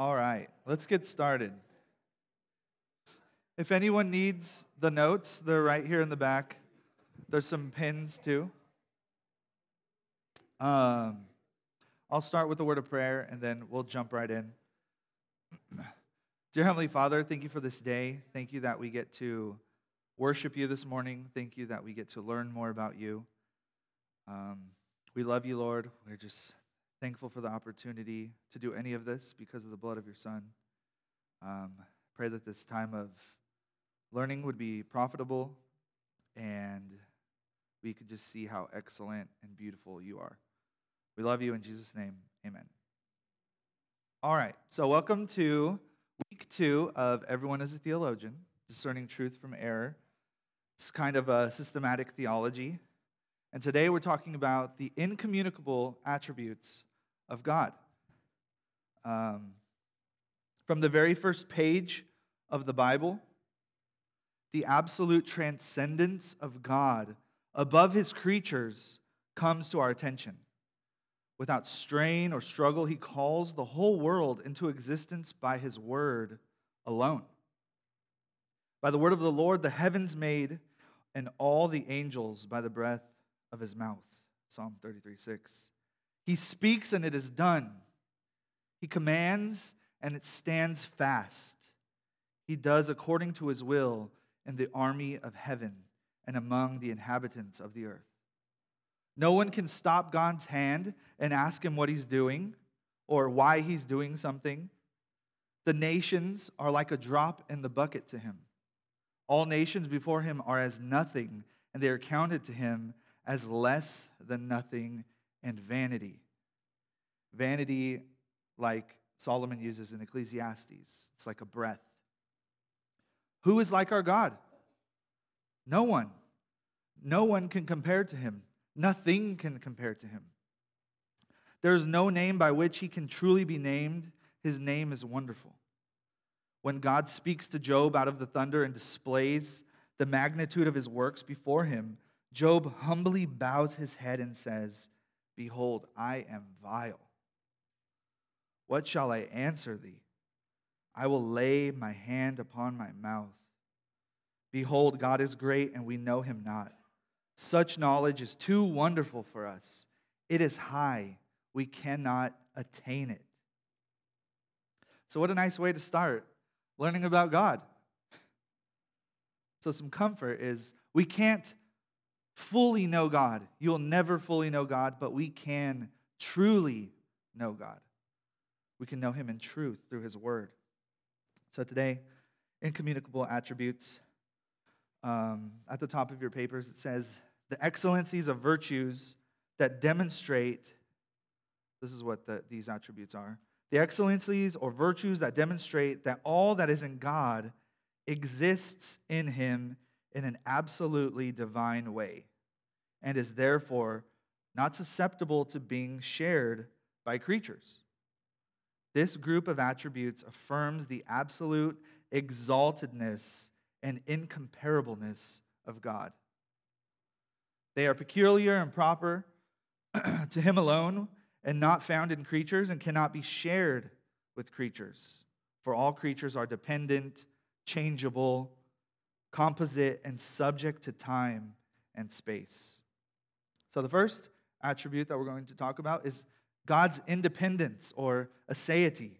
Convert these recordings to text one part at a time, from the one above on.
All right, let's get started. If anyone needs the notes, they're right here in the back. There's some pins too. Um, I'll start with the word of prayer and then we'll jump right in. Dear Heavenly Father, thank you for this day. Thank you that we get to worship you this morning. Thank you that we get to learn more about you. Um, we love you, Lord. We're just thankful for the opportunity to do any of this because of the blood of your Son. Um, pray that this time of learning would be profitable and we could just see how excellent and beautiful you are. We love you in Jesus' name. Amen. All right, so welcome to week two of Everyone is a Theologian, Discerning Truth from Error. It's kind of a systematic theology. And today we're talking about the incommunicable attributes of God. Um, from the very first page of the Bible, the absolute transcendence of God above his creatures comes to our attention. Without strain or struggle, he calls the whole world into existence by his word alone. By the word of the Lord, the heavens made, and all the angels by the breath of his mouth. Psalm 33 6. He speaks and it is done. He commands and it stands fast. He does according to his will in the army of heaven and among the inhabitants of the earth. No one can stop God's hand and ask him what he's doing or why he's doing something. The nations are like a drop in the bucket to him. All nations before him are as nothing, and they are counted to him as less than nothing and vanity. Vanity, like Solomon uses in Ecclesiastes, it's like a breath. Who is like our God? No one. No one can compare to him. Nothing can compare to him. There is no name by which he can truly be named. His name is wonderful. When God speaks to Job out of the thunder and displays the magnitude of his works before him, Job humbly bows his head and says, Behold, I am vile. What shall I answer thee? I will lay my hand upon my mouth. Behold, God is great, and we know him not. Such knowledge is too wonderful for us. It is high, we cannot attain it. So, what a nice way to start learning about God. So, some comfort is we can't fully know God. You'll never fully know God, but we can truly know God. We can know Him in truth through His Word. So today, incommunicable attributes. Um, at the top of your papers, it says the excellencies of virtues that demonstrate. This is what the, these attributes are the excellencies or virtues that demonstrate that all that is in God exists in Him in an absolutely divine way and is therefore not susceptible to being shared by creatures. This group of attributes affirms the absolute exaltedness and incomparableness of God. They are peculiar and proper to Him alone and not found in creatures and cannot be shared with creatures. For all creatures are dependent, changeable, composite, and subject to time and space. So, the first attribute that we're going to talk about is God's independence or aseity.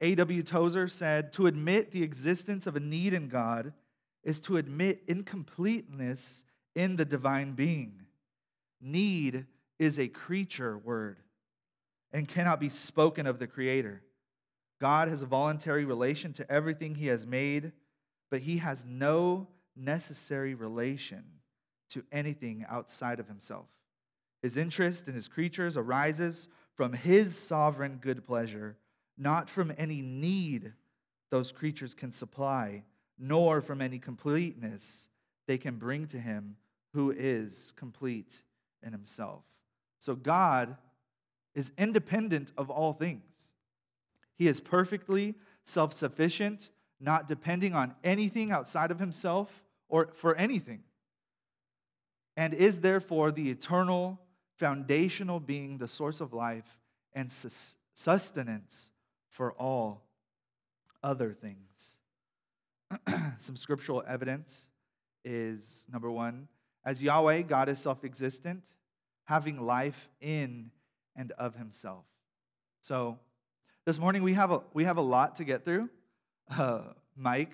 A.W. Tozer said, To admit the existence of a need in God is to admit incompleteness in the divine being. Need is a creature word and cannot be spoken of the Creator. God has a voluntary relation to everything He has made, but He has no necessary relation to anything outside of himself. His interest in his creatures arises from his sovereign good pleasure, not from any need those creatures can supply, nor from any completeness they can bring to him who is complete in himself. So God is independent of all things. He is perfectly self sufficient, not depending on anything outside of himself or for anything and is therefore the eternal, foundational being, the source of life and sustenance for all other things. Some scriptural evidence is number one, as Yahweh, God is self existent, having life in and of himself. So this morning we have a, we have a lot to get through. Uh, Mike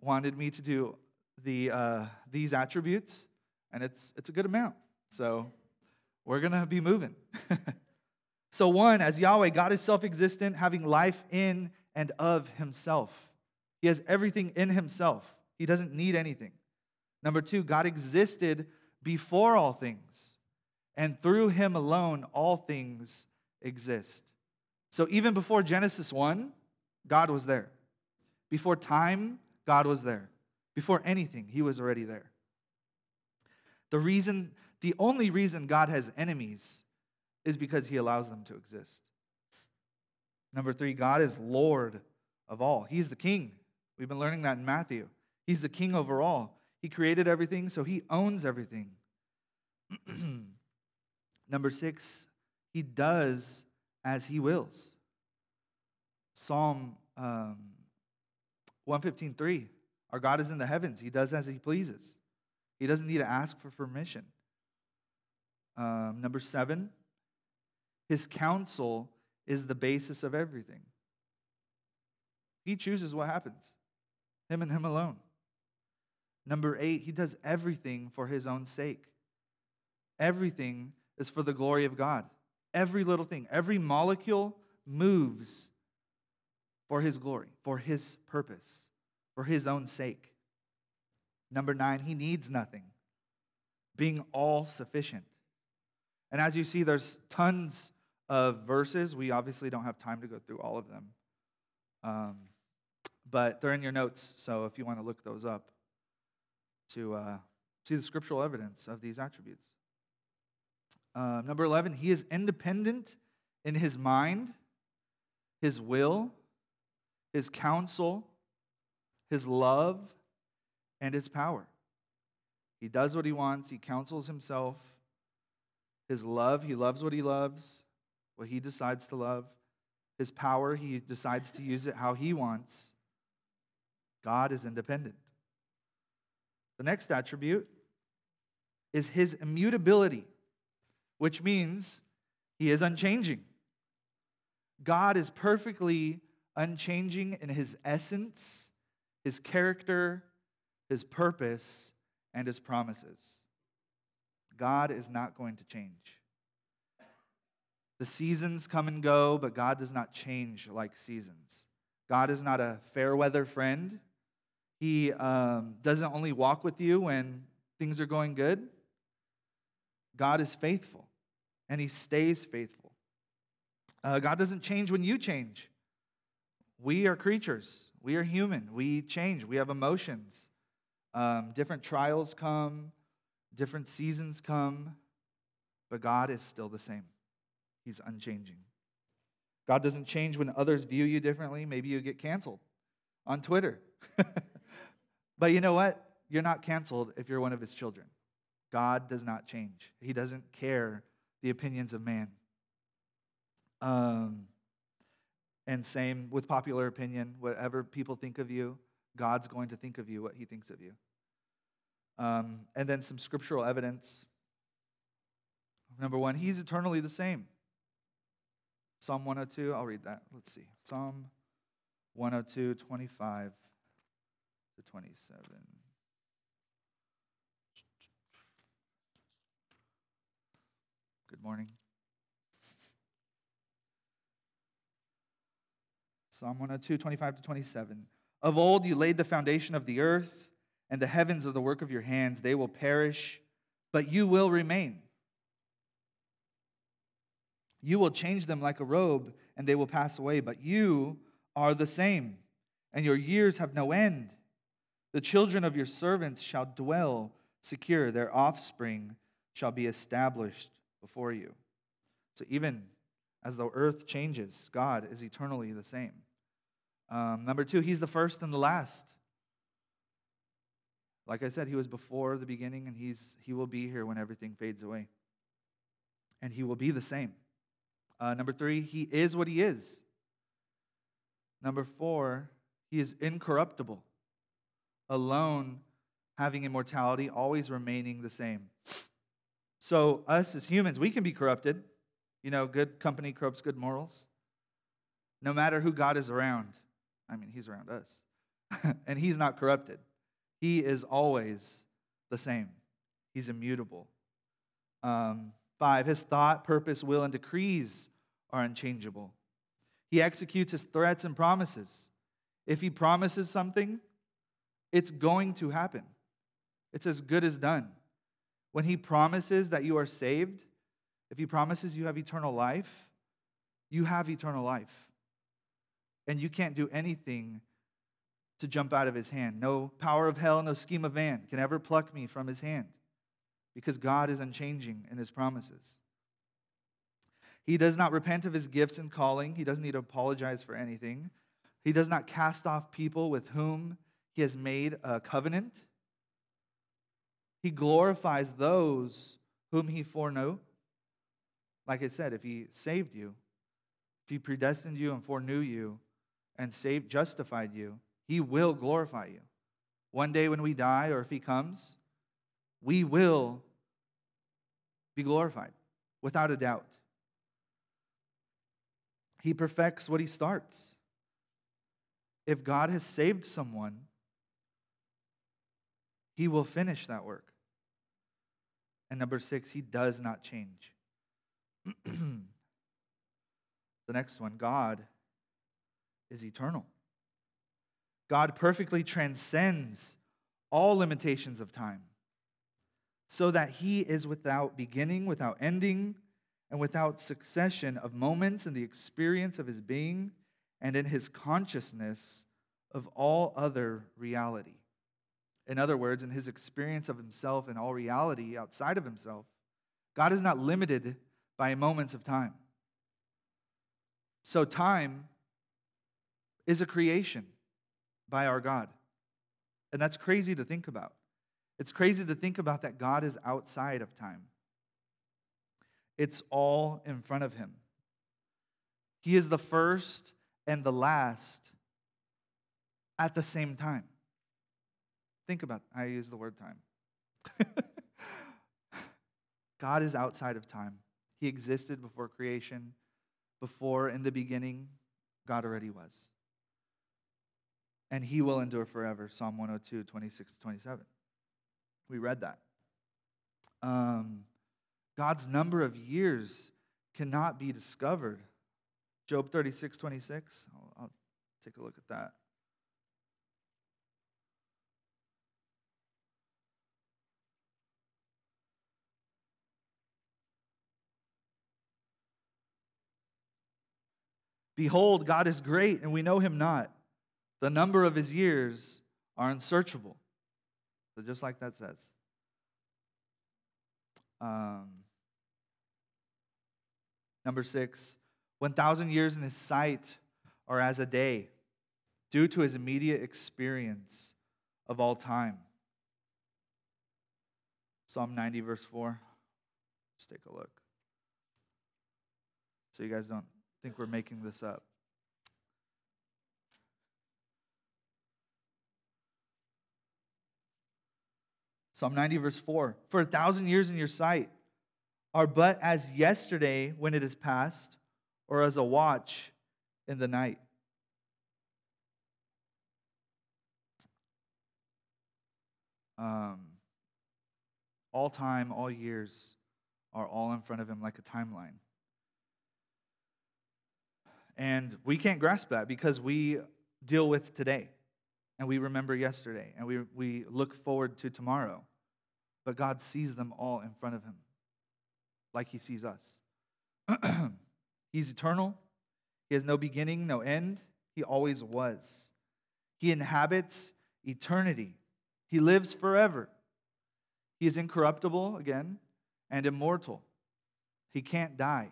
wanted me to do the, uh, these attributes, and it's, it's a good amount. So we're going to be moving. so, one, as Yahweh, God is self existent, having life in and of himself. He has everything in himself, he doesn't need anything. Number two, God existed before all things, and through him alone, all things exist. So, even before Genesis 1, God was there. Before time, God was there. Before anything, he was already there. The reason, the only reason God has enemies is because he allows them to exist. Number three, God is Lord of all. He's the king. We've been learning that in Matthew. He's the king over all. He created everything, so he owns everything. Number six, he does as he wills. Psalm um, 115.3, our God is in the heavens. He does as he pleases. He doesn't need to ask for permission. Um, number seven, his counsel is the basis of everything. He chooses what happens, him and him alone. Number eight, he does everything for his own sake. Everything is for the glory of God. Every little thing, every molecule moves for his glory, for his purpose, for his own sake. Number nine, he needs nothing, being all sufficient. And as you see, there's tons of verses. We obviously don't have time to go through all of them. Um, but they're in your notes, so if you want to look those up to uh, see the scriptural evidence of these attributes. Uh, number 11, he is independent in his mind, his will, his counsel, his love, and his power. He does what he wants, he counsels himself. His love, he loves what he loves, what he decides to love. His power, he decides to use it how he wants. God is independent. The next attribute is his immutability, which means he is unchanging. God is perfectly unchanging in his essence, his character, his purpose, and his promises. God is not going to change. The seasons come and go, but God does not change like seasons. God is not a fair weather friend. He um, doesn't only walk with you when things are going good. God is faithful, and He stays faithful. Uh, God doesn't change when you change. We are creatures, we are human, we change, we have emotions. Um, different trials come, different seasons come, but God is still the same. He's unchanging. God doesn't change when others view you differently. Maybe you get canceled on Twitter. but you know what? You're not canceled if you're one of his children. God does not change, he doesn't care the opinions of man. Um, and same with popular opinion. Whatever people think of you, God's going to think of you what he thinks of you. Um, and then some scriptural evidence. Number one, he's eternally the same. Psalm 102, I'll read that. Let's see. Psalm 102, 25 to 27. Good morning. Psalm 102, 25 to 27. Of old you laid the foundation of the earth, and the heavens are the work of your hands. They will perish, but you will remain. You will change them like a robe, and they will pass away, but you are the same, and your years have no end. The children of your servants shall dwell secure, their offspring shall be established before you. So even as the earth changes, God is eternally the same. Um, number two, He's the first and the last. Like I said, He was before the beginning, and he's, He will be here when everything fades away. And He will be the same. Uh, number three, he is what he is. Number four, he is incorruptible, alone, having immortality, always remaining the same. So, us as humans, we can be corrupted. You know, good company corrupts good morals. No matter who God is around, I mean, he's around us, and he's not corrupted. He is always the same, he's immutable. Um, five, his thought, purpose, will, and decrees are unchangeable. He executes his threats and promises. If he promises something, it's going to happen. It's as good as done. When he promises that you are saved, if he promises you have eternal life, you have eternal life. And you can't do anything to jump out of his hand. No power of hell, no scheme of man can ever pluck me from his hand because God is unchanging in his promises. He does not repent of his gifts and calling. He doesn't need to apologize for anything. He does not cast off people with whom he has made a covenant. He glorifies those whom he foreknew. Like I said, if he saved you, if he predestined you and foreknew you and saved, justified you, he will glorify you. One day when we die, or if he comes, we will be glorified without a doubt. He perfects what he starts. If God has saved someone, he will finish that work. And number six, he does not change. the next one God is eternal. God perfectly transcends all limitations of time so that he is without beginning, without ending, and without succession of moments in the experience of his being and in his consciousness of all other reality. In other words, in his experience of himself and all reality outside of himself, God is not limited by moments of time. So, time is a creation by our God. And that's crazy to think about. It's crazy to think about that God is outside of time. It's all in front of him. He is the first and the last at the same time. Think about I use the word time. God is outside of time. He existed before creation. Before in the beginning, God already was. And he will endure forever. Psalm 102, 26 to 27. We read that. Um, God's number of years cannot be discovered. Job 36, 26. I'll, I'll take a look at that. Behold, God is great, and we know him not. The number of his years are unsearchable. So, just like that says. Um, number six, 1,000 years in his sight are as a day, due to his immediate experience of all time. Psalm 90, verse 4. Let's take a look. So you guys don't think we're making this up. Psalm 90, verse 4 For a thousand years in your sight are but as yesterday when it is past, or as a watch in the night. Um, all time, all years are all in front of him like a timeline. And we can't grasp that because we deal with today and we remember yesterday and we, we look forward to tomorrow. But God sees them all in front of him like he sees us. He's eternal, he has no beginning, no end. He always was. He inhabits eternity, he lives forever. He is incorruptible, again, and immortal. He can't die.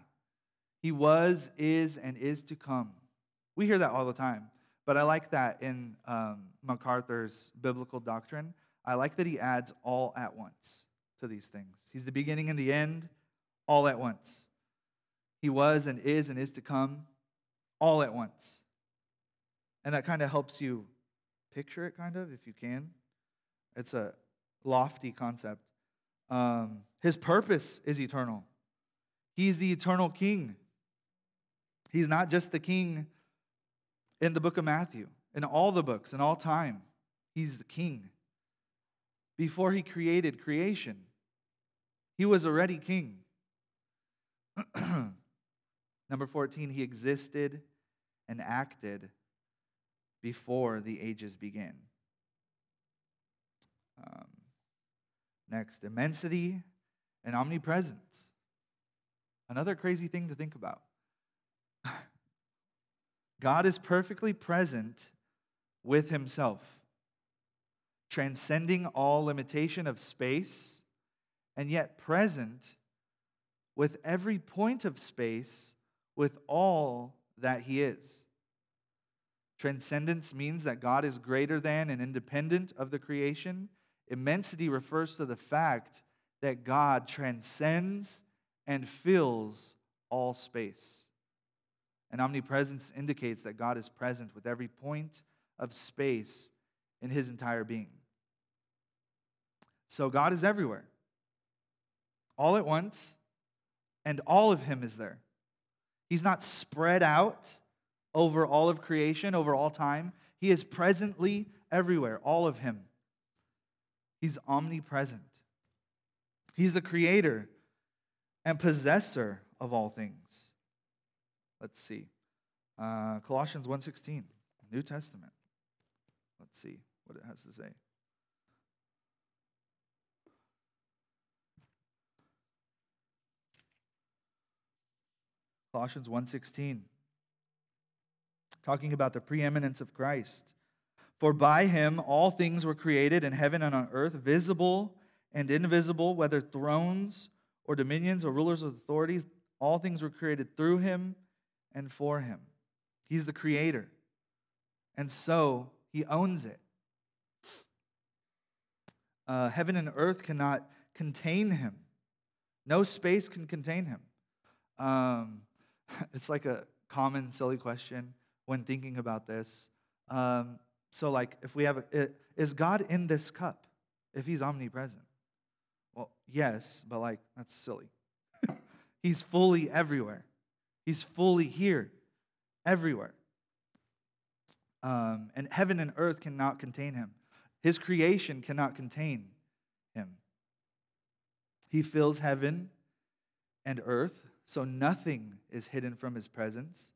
He was, is, and is to come. We hear that all the time. But I like that in um, MacArthur's biblical doctrine. I like that he adds all at once to these things. He's the beginning and the end all at once. He was and is and is to come all at once. And that kind of helps you picture it, kind of, if you can. It's a lofty concept. Um, his purpose is eternal. He's the eternal king. He's not just the king in the book of Matthew, in all the books, in all time. He's the king. Before he created creation, he was already king. Number 14, he existed and acted before the ages began. Um, next, immensity and omnipresence. Another crazy thing to think about. God is perfectly present with himself, transcending all limitation of space, and yet present with every point of space with all that he is. Transcendence means that God is greater than and independent of the creation. Immensity refers to the fact that God transcends and fills all space. And omnipresence indicates that God is present with every point of space in his entire being. So God is everywhere, all at once, and all of him is there. He's not spread out over all of creation, over all time. He is presently everywhere, all of Him. He's omnipresent. He's the creator and possessor of all things. Let's see. Uh, Colossians 1.16, New Testament. Let's see what it has to say. Colossians 1:16 talking about the preeminence of Christ. For by him all things were created in heaven and on earth, visible and invisible, whether thrones or dominions or rulers or authorities, all things were created through him and for him. He's the creator. And so he owns it. Uh, heaven and earth cannot contain him, no space can contain him. Um, it's like a common, silly question when thinking about this. Um, so, like, if we have, a, is God in this cup if he's omnipresent? Well, yes, but like, that's silly. he's fully everywhere, he's fully here, everywhere. Um, and heaven and earth cannot contain him, his creation cannot contain him. He fills heaven and earth, so nothing is hidden from his presence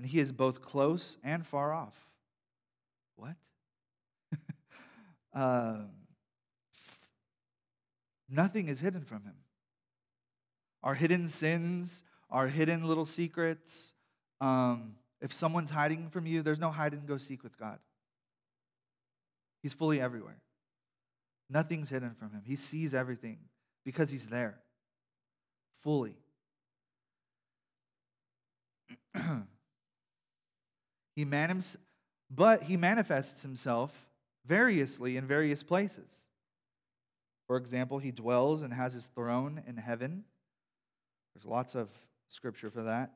and he is both close and far off. What? um, nothing is hidden from him. Our hidden sins, our hidden little secrets. Um, if someone's hiding from you, there's no hide and go seek with God. He's fully everywhere. Nothing's hidden from him. He sees everything because he's there fully. He manims, but he manifests himself variously in various places. For example, he dwells and has his throne in heaven. There's lots of scripture for that.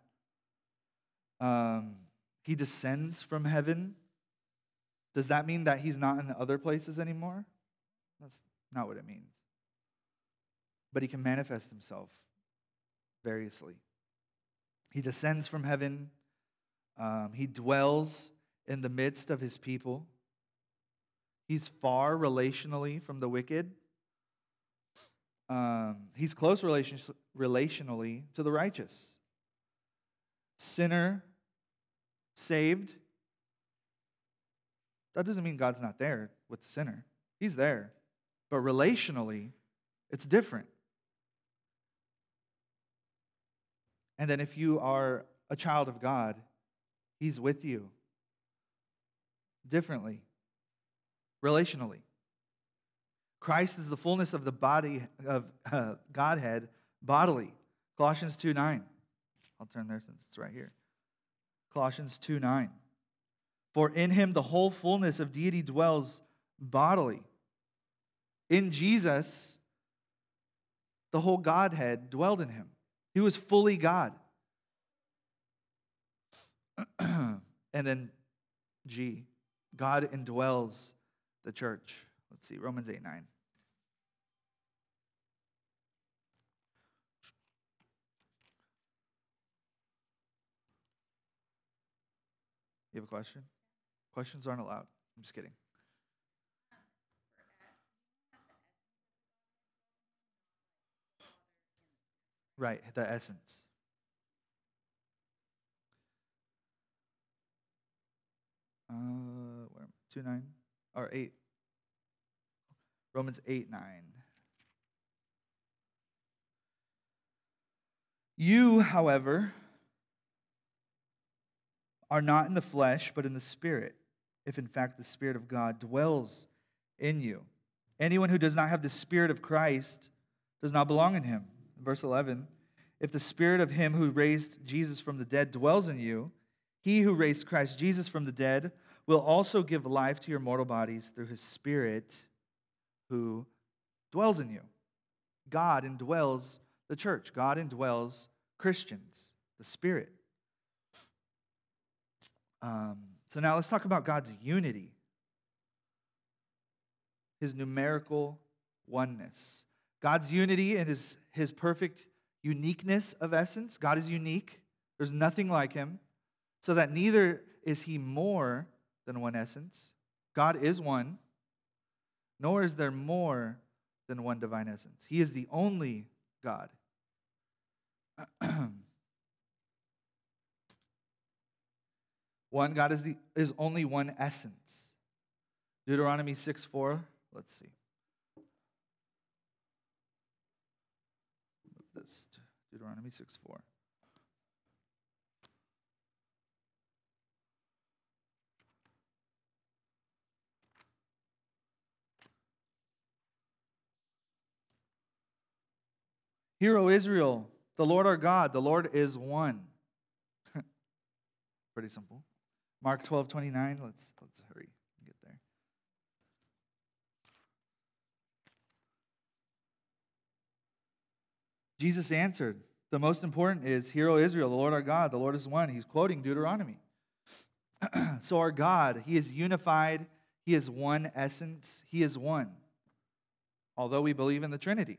Um, he descends from heaven. Does that mean that he's not in other places anymore? That's not what it means. But he can manifest himself variously. He descends from heaven um, he dwells in the midst of his people. He's far relationally from the wicked. Um, he's close relation- relationally to the righteous. Sinner, saved. That doesn't mean God's not there with the sinner. He's there. But relationally, it's different. And then if you are a child of God, He's with you differently, relationally. Christ is the fullness of the body of uh, Godhead bodily. Colossians 2 9. I'll turn there since it's right here. Colossians 2 9. For in him the whole fullness of deity dwells bodily. In Jesus, the whole Godhead dwelled in him. He was fully God. and then G. God indwells the church. Let's see, Romans 8 9. You have a question? Questions aren't allowed. I'm just kidding. Right, the essence. Uh, where, 2 9 or 8. Romans 8 9. You, however, are not in the flesh, but in the Spirit, if in fact the Spirit of God dwells in you. Anyone who does not have the Spirit of Christ does not belong in him. Verse 11 If the Spirit of him who raised Jesus from the dead dwells in you, he who raised Christ Jesus from the dead will also give life to your mortal bodies through his Spirit who dwells in you. God indwells the church, God indwells Christians, the Spirit. Um, so now let's talk about God's unity, his numerical oneness. God's unity and his, his perfect uniqueness of essence. God is unique, there's nothing like him, so that neither is he more than one essence. God is one, nor is there more than one divine essence. He is the only God. one God is, the, is only one essence. Deuteronomy 6 4. Let's see. This Deuteronomy 6 4. Hear, O Israel, the Lord our God, the Lord is one. Pretty simple. Mark 12, 29. Let's, let's hurry and get there. Jesus answered, The most important is, Hear, O Israel, the Lord our God, the Lord is one. He's quoting Deuteronomy. so, our God, He is unified, He is one essence, He is one, although we believe in the Trinity.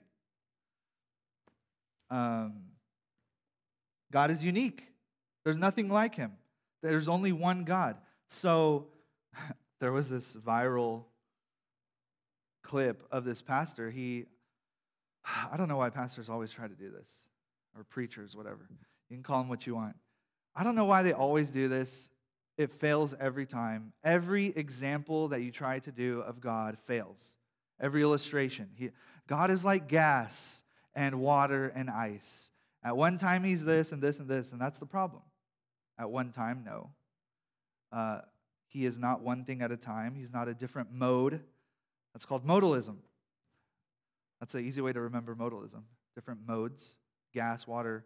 Um, God is unique. There's nothing like him. There's only one God. So there was this viral clip of this pastor. He, I don't know why pastors always try to do this, or preachers, whatever. You can call them what you want. I don't know why they always do this. It fails every time. Every example that you try to do of God fails. Every illustration. He, God is like gas and water and ice. At one time, he's this and this and this, and that's the problem. At one time, no. Uh, he is not one thing at a time, he's not a different mode. That's called modalism. That's an easy way to remember modalism. Different modes gas, water,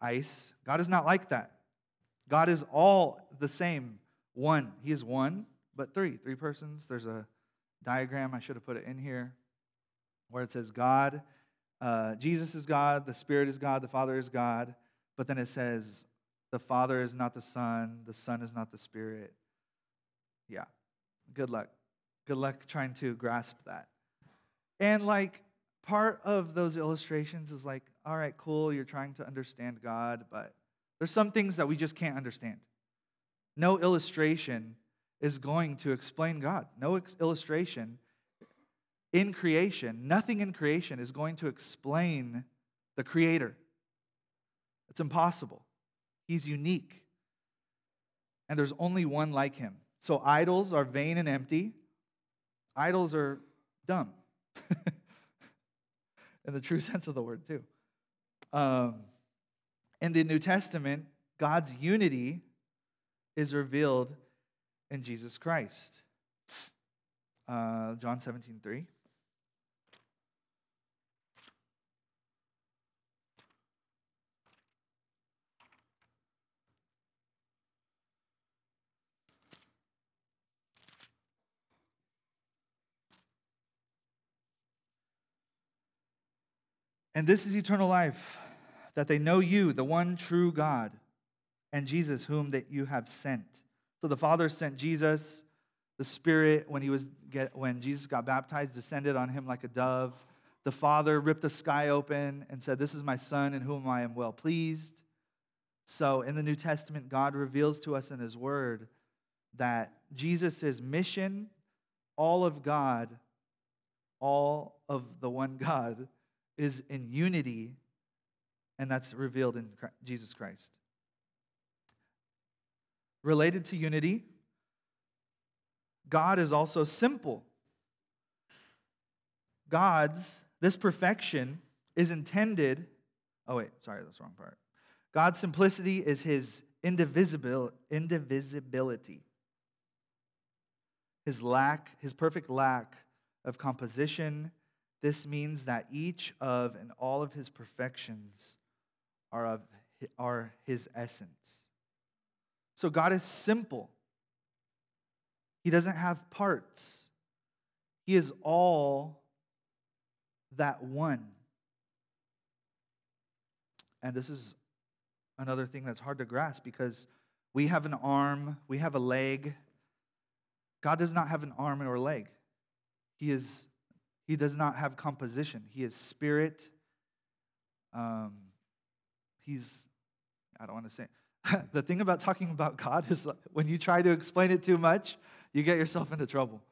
ice. God is not like that. God is all the same. One. He is one, but three. Three persons. There's a diagram, I should have put it in here, where it says God uh, Jesus is God, the Spirit is God, the Father is God, but then it says the Father is not the Son, the Son is not the Spirit. Yeah, good luck. Good luck trying to grasp that. And like part of those illustrations is like, all right, cool, you're trying to understand God, but there's some things that we just can't understand. No illustration is going to explain God. No illustration in creation, nothing in creation is going to explain the Creator. It's impossible. He's unique. And there's only one like him. So idols are vain and empty. Idols are dumb. in the true sense of the word, too. Um, in the New Testament, God's unity is revealed in Jesus Christ. Uh, John 17, 3. And this is eternal life, that they know you, the one true God, and Jesus, whom that you have sent. So the Father sent Jesus. The Spirit, when, he was get, when Jesus got baptized, descended on him like a dove. The Father ripped the sky open and said, This is my Son in whom I am well pleased. So in the New Testament, God reveals to us in His Word that Jesus' mission, all of God, all of the one God, is in unity, and that's revealed in Jesus Christ. Related to unity, God is also simple. God's, this perfection is intended. Oh, wait, sorry, that's the wrong part. God's simplicity is his indivisible, indivisibility. His lack, his perfect lack of composition. This means that each of and all of his perfections are, of, are his essence. So God is simple. He doesn't have parts. He is all that one. And this is another thing that's hard to grasp because we have an arm, we have a leg. God does not have an arm or a leg. He is he does not have composition. He is spirit. Um, he's I don't want to say the thing about talking about God is when you try to explain it too much, you get yourself into trouble.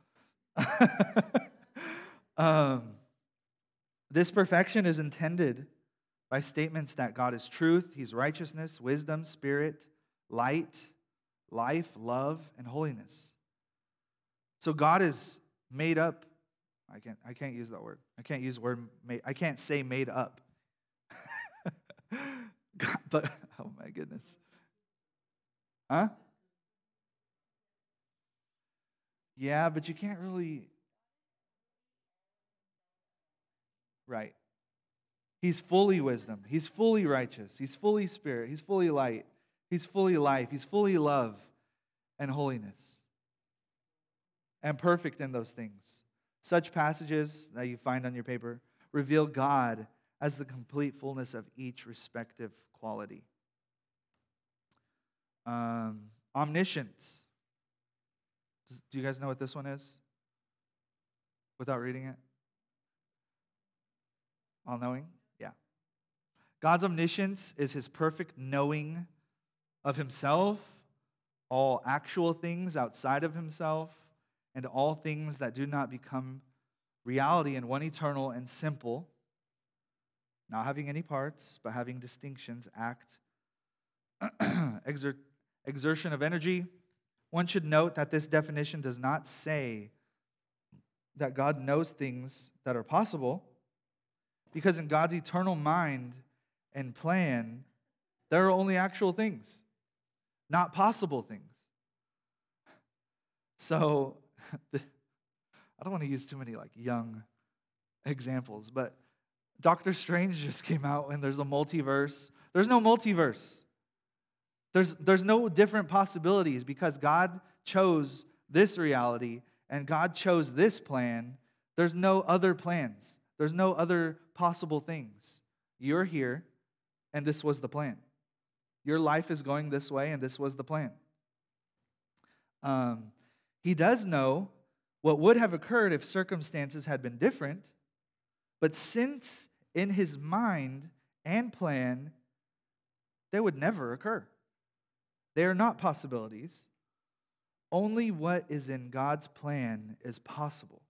um, this perfection is intended by statements that God is truth, He's righteousness, wisdom, spirit, light, life, love, and holiness. So God is made up. I can't, I can't use that word. I can't use word made. I can't say made up. God, but, oh my goodness. Huh? Yeah, but you can't really. Right. He's fully wisdom. He's fully righteous. He's fully spirit. He's fully light. He's fully life. He's fully love and holiness. And perfect in those things. Such passages that you find on your paper reveal God as the complete fullness of each respective quality. Um, omniscience. Do you guys know what this one is? Without reading it? All knowing? Yeah. God's omniscience is his perfect knowing of himself, all actual things outside of himself, and all things that do not become reality in one eternal and simple, not having any parts, but having distinctions, act, exert, exertion of energy. One should note that this definition does not say that God knows things that are possible, because in God's eternal mind, and plan, there are only actual things, not possible things. So, I don't want to use too many like young examples, but Doctor Strange just came out and there's a multiverse. There's no multiverse. There's, there's no different possibilities because God chose this reality and God chose this plan. There's no other plans, there's no other possible things. You're here, and this was the plan. Your life is going this way, and this was the plan. Um, he does know what would have occurred if circumstances had been different, but since in his mind and plan, they would never occur. They are not possibilities. Only what is in God's plan is possible,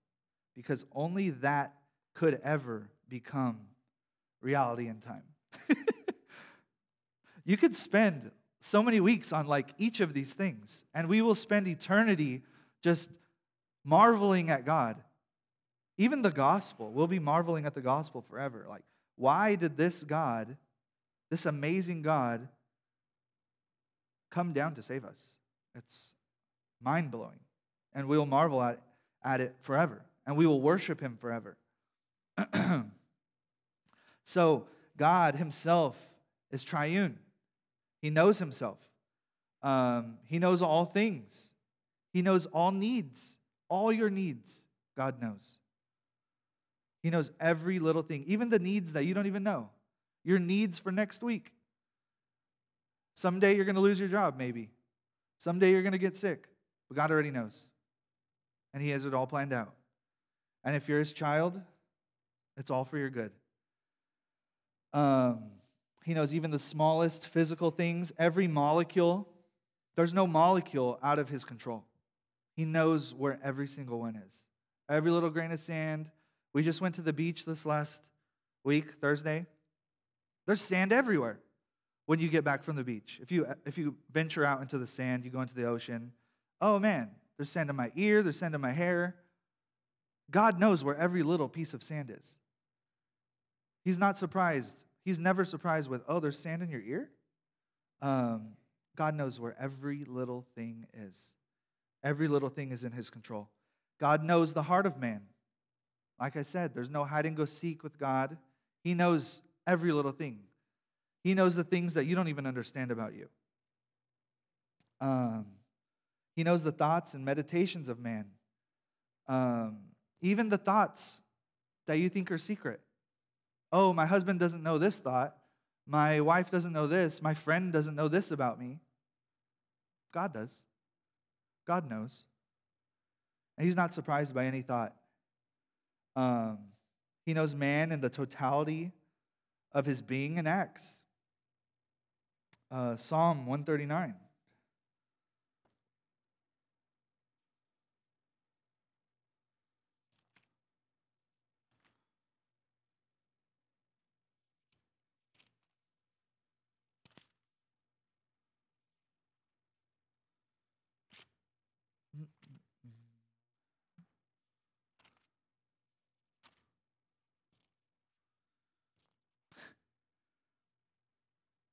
because only that could ever become reality in time. You could spend so many weeks on like each of these things, and we will spend eternity just marveling at God. Even the gospel, we'll be marveling at the gospel forever. Like, why did this God, this amazing God, come down to save us? It's mind blowing. And we'll marvel at, at it forever, and we will worship Him forever. so, God Himself is triune. He knows himself. Um, he knows all things. He knows all needs, all your needs, God knows. He knows every little thing, even the needs that you don't even know. Your needs for next week. Someday you're going to lose your job, maybe. Someday you're going to get sick, but God already knows. And He has it all planned out. And if you're His child, it's all for your good. Um, he knows even the smallest physical things, every molecule. There's no molecule out of His control. He knows where every single one is. Every little grain of sand. We just went to the beach this last week, Thursday. There's sand everywhere when you get back from the beach. If you, if you venture out into the sand, you go into the ocean, oh man, there's sand in my ear, there's sand in my hair. God knows where every little piece of sand is. He's not surprised. He's never surprised with, oh, there's sand in your ear? Um, God knows where every little thing is. Every little thing is in His control. God knows the heart of man. Like I said, there's no hide and go seek with God. He knows every little thing. He knows the things that you don't even understand about you. Um, he knows the thoughts and meditations of man, um, even the thoughts that you think are secret. Oh, my husband doesn't know this thought. My wife doesn't know this. My friend doesn't know this about me. God does. God knows. And He's not surprised by any thought. Um, he knows man in the totality of his being and acts uh, Psalm 139.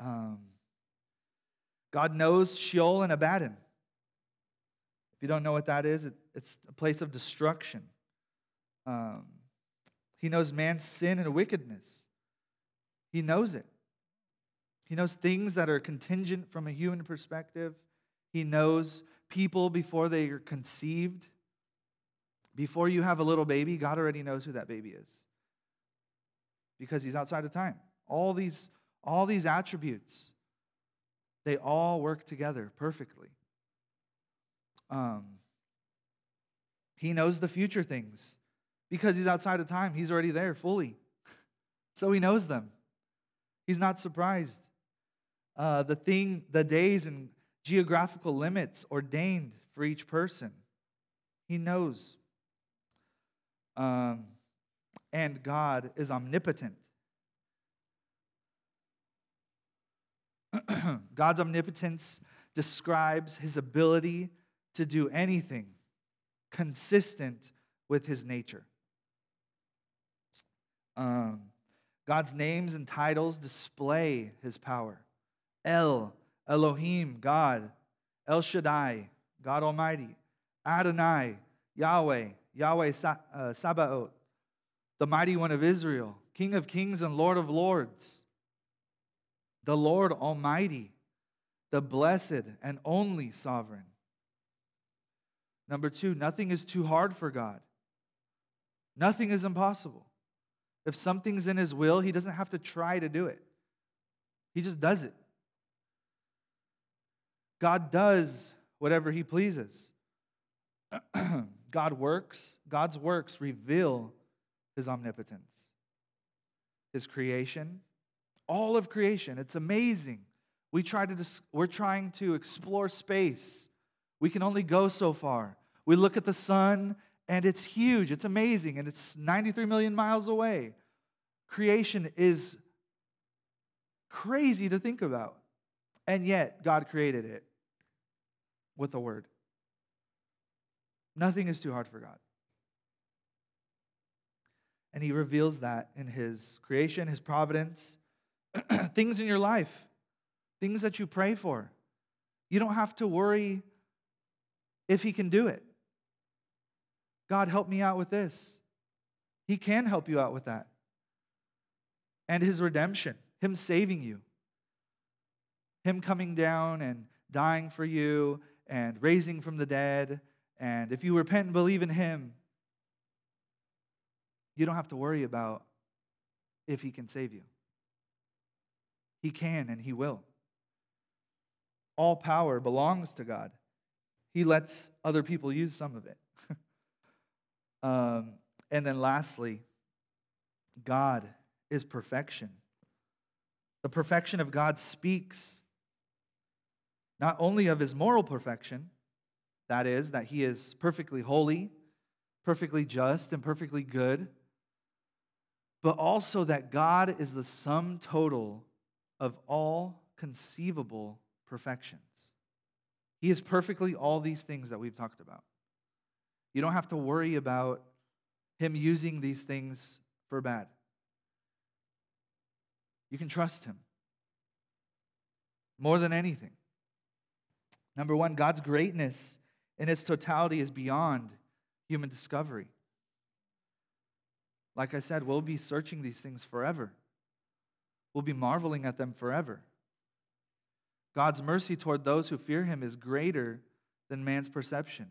Um, God knows Sheol and Abaddon. If you don't know what that is, it, it's a place of destruction. Um, he knows man's sin and wickedness. He knows it. He knows things that are contingent from a human perspective. He knows people before they are conceived. Before you have a little baby, God already knows who that baby is because he's outside of time. All these all these attributes, they all work together perfectly. Um, he knows the future things because he's outside of time. He's already there fully. So he knows them. He's not surprised. Uh, the thing, the days and geographical limits ordained for each person, he knows. Um, and God is omnipotent. God's omnipotence describes his ability to do anything consistent with his nature. Um, God's names and titles display his power. El, Elohim, God. El Shaddai, God Almighty. Adonai, Yahweh, Yahweh uh, Sabaoth, the mighty one of Israel, King of kings and Lord of lords the Lord Almighty, the blessed and only sovereign. Number two, nothing is too hard for God. Nothing is impossible. If something's in His will, He doesn't have to try to do it, He just does it. God does whatever He pleases. God works, God's works reveal His omnipotence, His creation, all of creation. It's amazing. We try to dis- we're trying to explore space. We can only go so far. We look at the sun and it's huge, it's amazing, and it's 93 million miles away. Creation is crazy to think about. And yet, God created it with a word. Nothing is too hard for God. And He reveals that in His creation, His providence, things in your life, things that you pray for, You don't have to worry if He can do it. God, help me out with this. He can help you out with that. And His redemption, Him saving you, Him coming down and dying for you and raising from the dead. And if you repent and believe in Him, you don't have to worry about if He can save you. He can and He will. All power belongs to God. He lets other people use some of it. um, and then lastly, God is perfection. The perfection of God speaks not only of his moral perfection, that is, that he is perfectly holy, perfectly just, and perfectly good, but also that God is the sum total of all conceivable perfections. He is perfectly all these things that we've talked about. You don't have to worry about him using these things for bad. You can trust him more than anything. Number one, God's greatness in its totality is beyond human discovery. Like I said, we'll be searching these things forever. We'll be marveling at them forever. God's mercy toward those who fear him is greater than man's perception.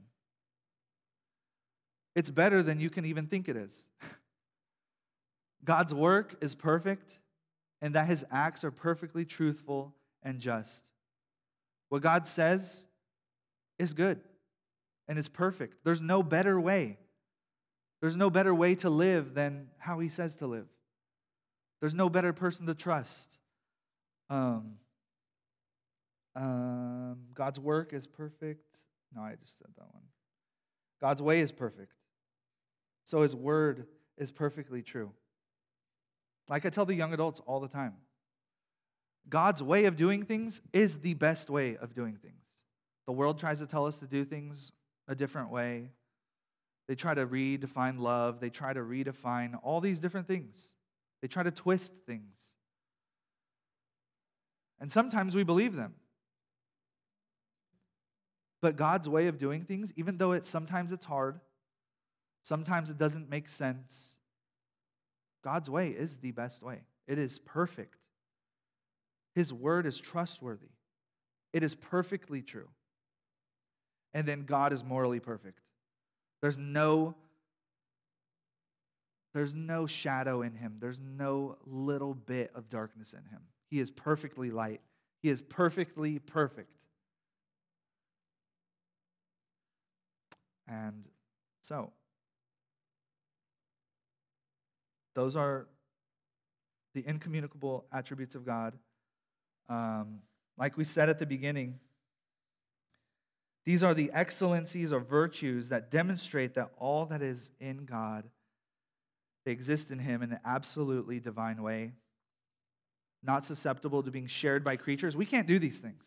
It's better than you can even think it is. God's work is perfect, and that his acts are perfectly truthful and just. What God says is good and it's perfect. There's no better way. There's no better way to live than how he says to live. There's no better person to trust. Um, um, God's work is perfect. No, I just said that one. God's way is perfect. So his word is perfectly true. Like I tell the young adults all the time God's way of doing things is the best way of doing things. The world tries to tell us to do things a different way. They try to redefine love, they try to redefine all these different things. They try to twist things. And sometimes we believe them. But God's way of doing things, even though it sometimes it's hard, sometimes it doesn't make sense, God's way is the best way. It is perfect. His word is trustworthy. It is perfectly true. And then God is morally perfect. There's no there's no shadow in him. There's no little bit of darkness in him. He is perfectly light. He is perfectly perfect. And so, those are the incommunicable attributes of God. Um, like we said at the beginning, these are the excellencies or virtues that demonstrate that all that is in God exist in Him in an absolutely divine way, not susceptible to being shared by creatures. We can't do these things,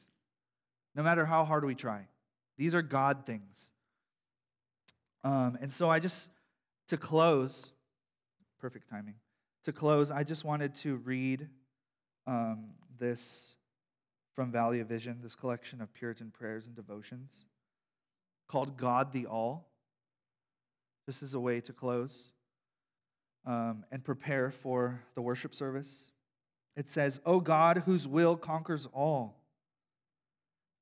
no matter how hard we try. These are God things. Um, and so I just, to close, perfect timing. To close, I just wanted to read um, this from Valley of Vision, this collection of Puritan prayers and devotions called God the All. This is a way to close um, and prepare for the worship service. It says, O God, whose will conquers all,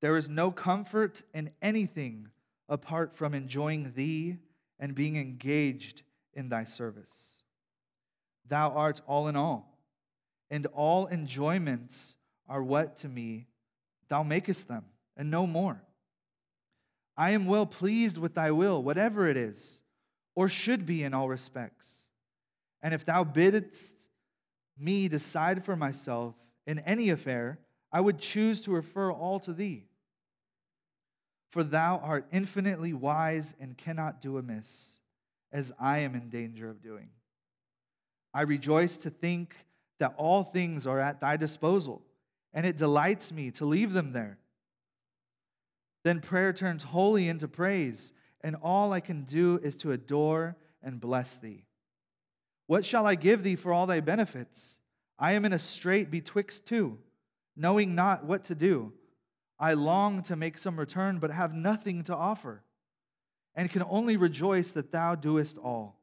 there is no comfort in anything apart from enjoying Thee and being engaged in Thy service. Thou art all in all, and all enjoyments are what to me thou makest them, and no more. I am well pleased with thy will, whatever it is, or should be in all respects. And if thou biddest me decide for myself in any affair, I would choose to refer all to thee. For thou art infinitely wise and cannot do amiss, as I am in danger of doing. I rejoice to think that all things are at thy disposal and it delights me to leave them there. Then prayer turns wholly into praise, and all I can do is to adore and bless thee. What shall I give thee for all thy benefits? I am in a strait betwixt two, knowing not what to do. I long to make some return, but have nothing to offer, and can only rejoice that thou doest all,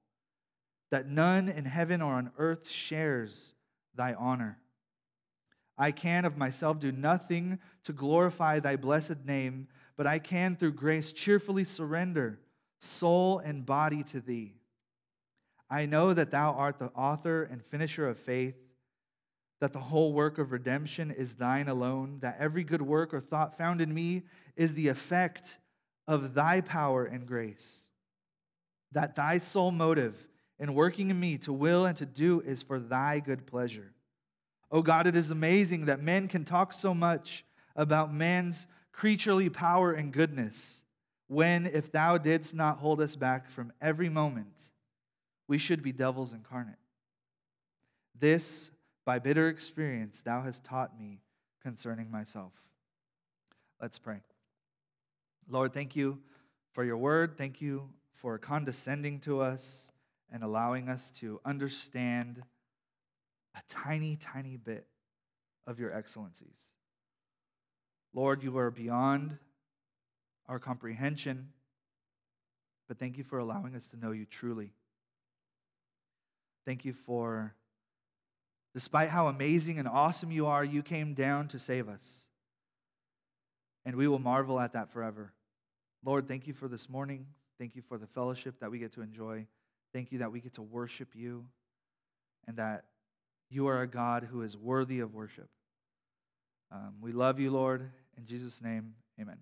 that none in heaven or on earth shares thy honor. I can of myself do nothing to glorify thy blessed name, but I can through grace cheerfully surrender soul and body to thee. I know that thou art the author and finisher of faith, that the whole work of redemption is thine alone, that every good work or thought found in me is the effect of thy power and grace, that thy sole motive in working in me to will and to do is for thy good pleasure. Oh God, it is amazing that men can talk so much about man's creaturely power and goodness, when, if thou didst not hold us back from every moment, we should be devils incarnate. This, by bitter experience, thou hast taught me concerning myself. Let's pray. Lord, thank you for your word. Thank you for condescending to us and allowing us to understand a tiny, tiny bit of your excellencies. Lord, you are beyond our comprehension, but thank you for allowing us to know you truly. Thank you for, despite how amazing and awesome you are, you came down to save us. And we will marvel at that forever. Lord, thank you for this morning. Thank you for the fellowship that we get to enjoy. Thank you that we get to worship you and that you are a God who is worthy of worship. Um, we love you, Lord. In Jesus' name, amen.